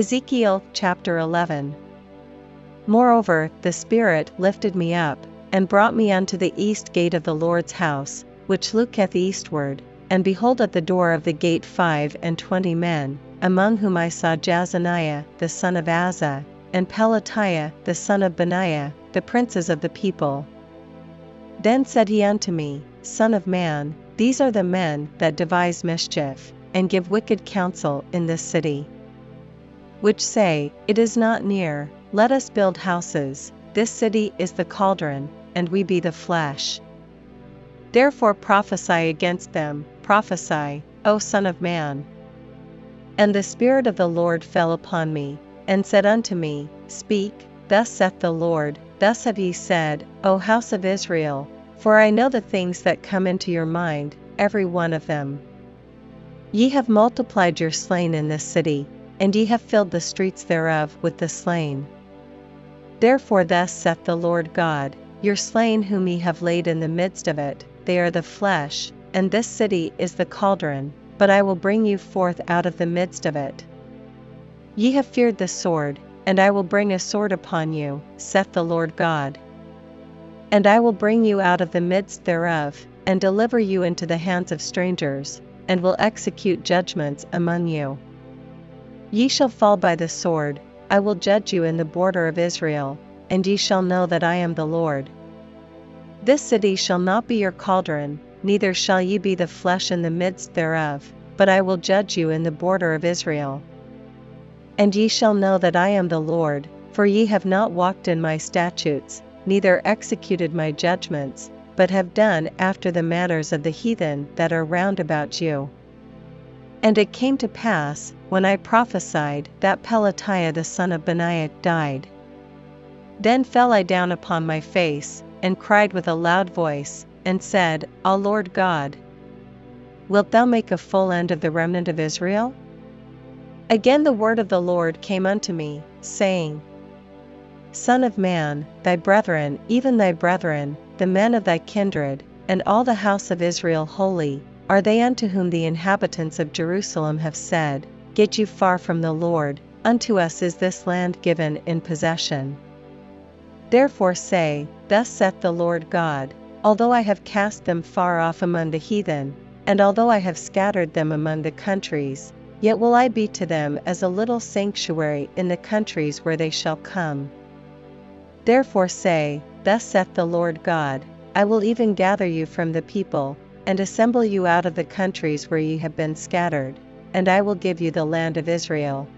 Ezekiel chapter 11 Moreover, the Spirit lifted me up, and brought me unto the east gate of the Lord's house, which looketh eastward, and behold at the door of the gate five and twenty men, among whom I saw Jaazaniah the son of Azur, and Pelatiah the son of Benaiah, the princes of the people. Then said he unto me, Son of man, these are the men that devise mischief, and give wicked counsel in this city. Which say, It is not near, let us build houses, this city is the cauldron, and we be the flesh. Therefore prophesy against them, prophesy, O Son of Man. And the Spirit of the Lord fell upon me, and said unto me, Speak, thus saith the Lord, thus have ye said, O house of Israel, for I know the things that come into your mind, every one of them. Ye have multiplied your slain in this city, and ye have filled the streets thereof with the slain. Therefore thus saith the Lord God, Your slain whom ye have laid in the midst of it, they are the flesh, and this city is the cauldron, but I will bring you forth out of the midst of it. Ye have feared the sword, and I will bring a sword upon you, saith the Lord God. And I will bring you out of the midst thereof, and deliver you into the hands of strangers, and will execute judgments among you. Ye shall fall by the sword, I will judge you in the border of Israel, and ye shall know that I am the Lord. This city shall not be your cauldron, neither shall ye be the flesh in the midst thereof, but I will judge you in the border of Israel. And ye shall know that I am the Lord, for ye have not walked in my statutes, neither executed my judgments, but have done after the manners of the heathen that are round about you. And it came to pass, when I prophesied, that Pelatiah the son of Benaiah died. Then fell I down upon my face, and cried with a loud voice, and said, Ah Lord God, wilt thou make a full end of the remnant of Israel? Again the word of the Lord came unto me, saying, Son of man, thy brethren, even thy brethren, the men of thy kindred, and all the house of Israel wholly, are they unto whom the inhabitants of Jerusalem have said, Get you far from the Lord, unto us is this land given in possession. Therefore say, Thus saith the Lord God, Although I have cast them far off among the heathen, and although I have scattered them among the countries, yet will I be to them as a little sanctuary in the countries where they shall come. Therefore say, Thus saith the Lord God, I will even gather you from the people, and assemble you out of the countries where ye have been scattered, and I will give you the land of Israel.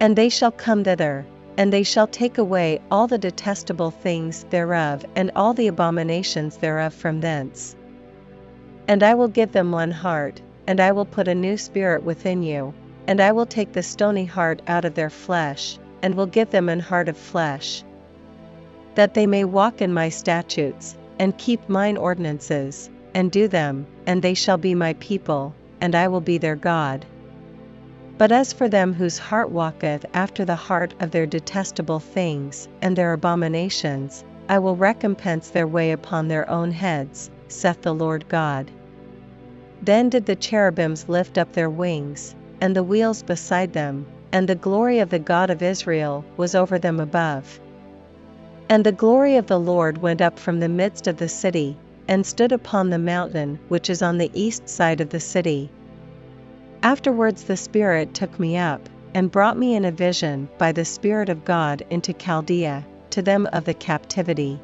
And they shall come thither, and they shall take away all the detestable things thereof and all the abominations thereof from thence. And I will give them one heart, and I will put a new spirit within you, and I will take the stony heart out of their flesh, and will give them an heart of flesh. That they may walk in my statutes, and keep mine ordinances, and do them, and they shall be my people, and I will be their God. But as for them whose heart walketh after the heart of their detestable things and their abominations, I will recompense their way upon their own heads, saith the Lord God. Then did the cherubims lift up their wings, and the wheels beside them, and the glory of the God of Israel was over them above. And the glory of the Lord went up from the midst of the city, and stood upon the mountain which is on the east side of the city. Afterwards the Spirit took me up, and brought me in a vision by the Spirit of God into Chaldea, to them of the captivity.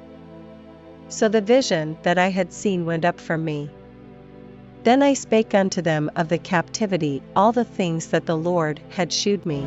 So the vision that I had seen went up from me. Then I spake unto them of the captivity all the things that the Lord had shewed me.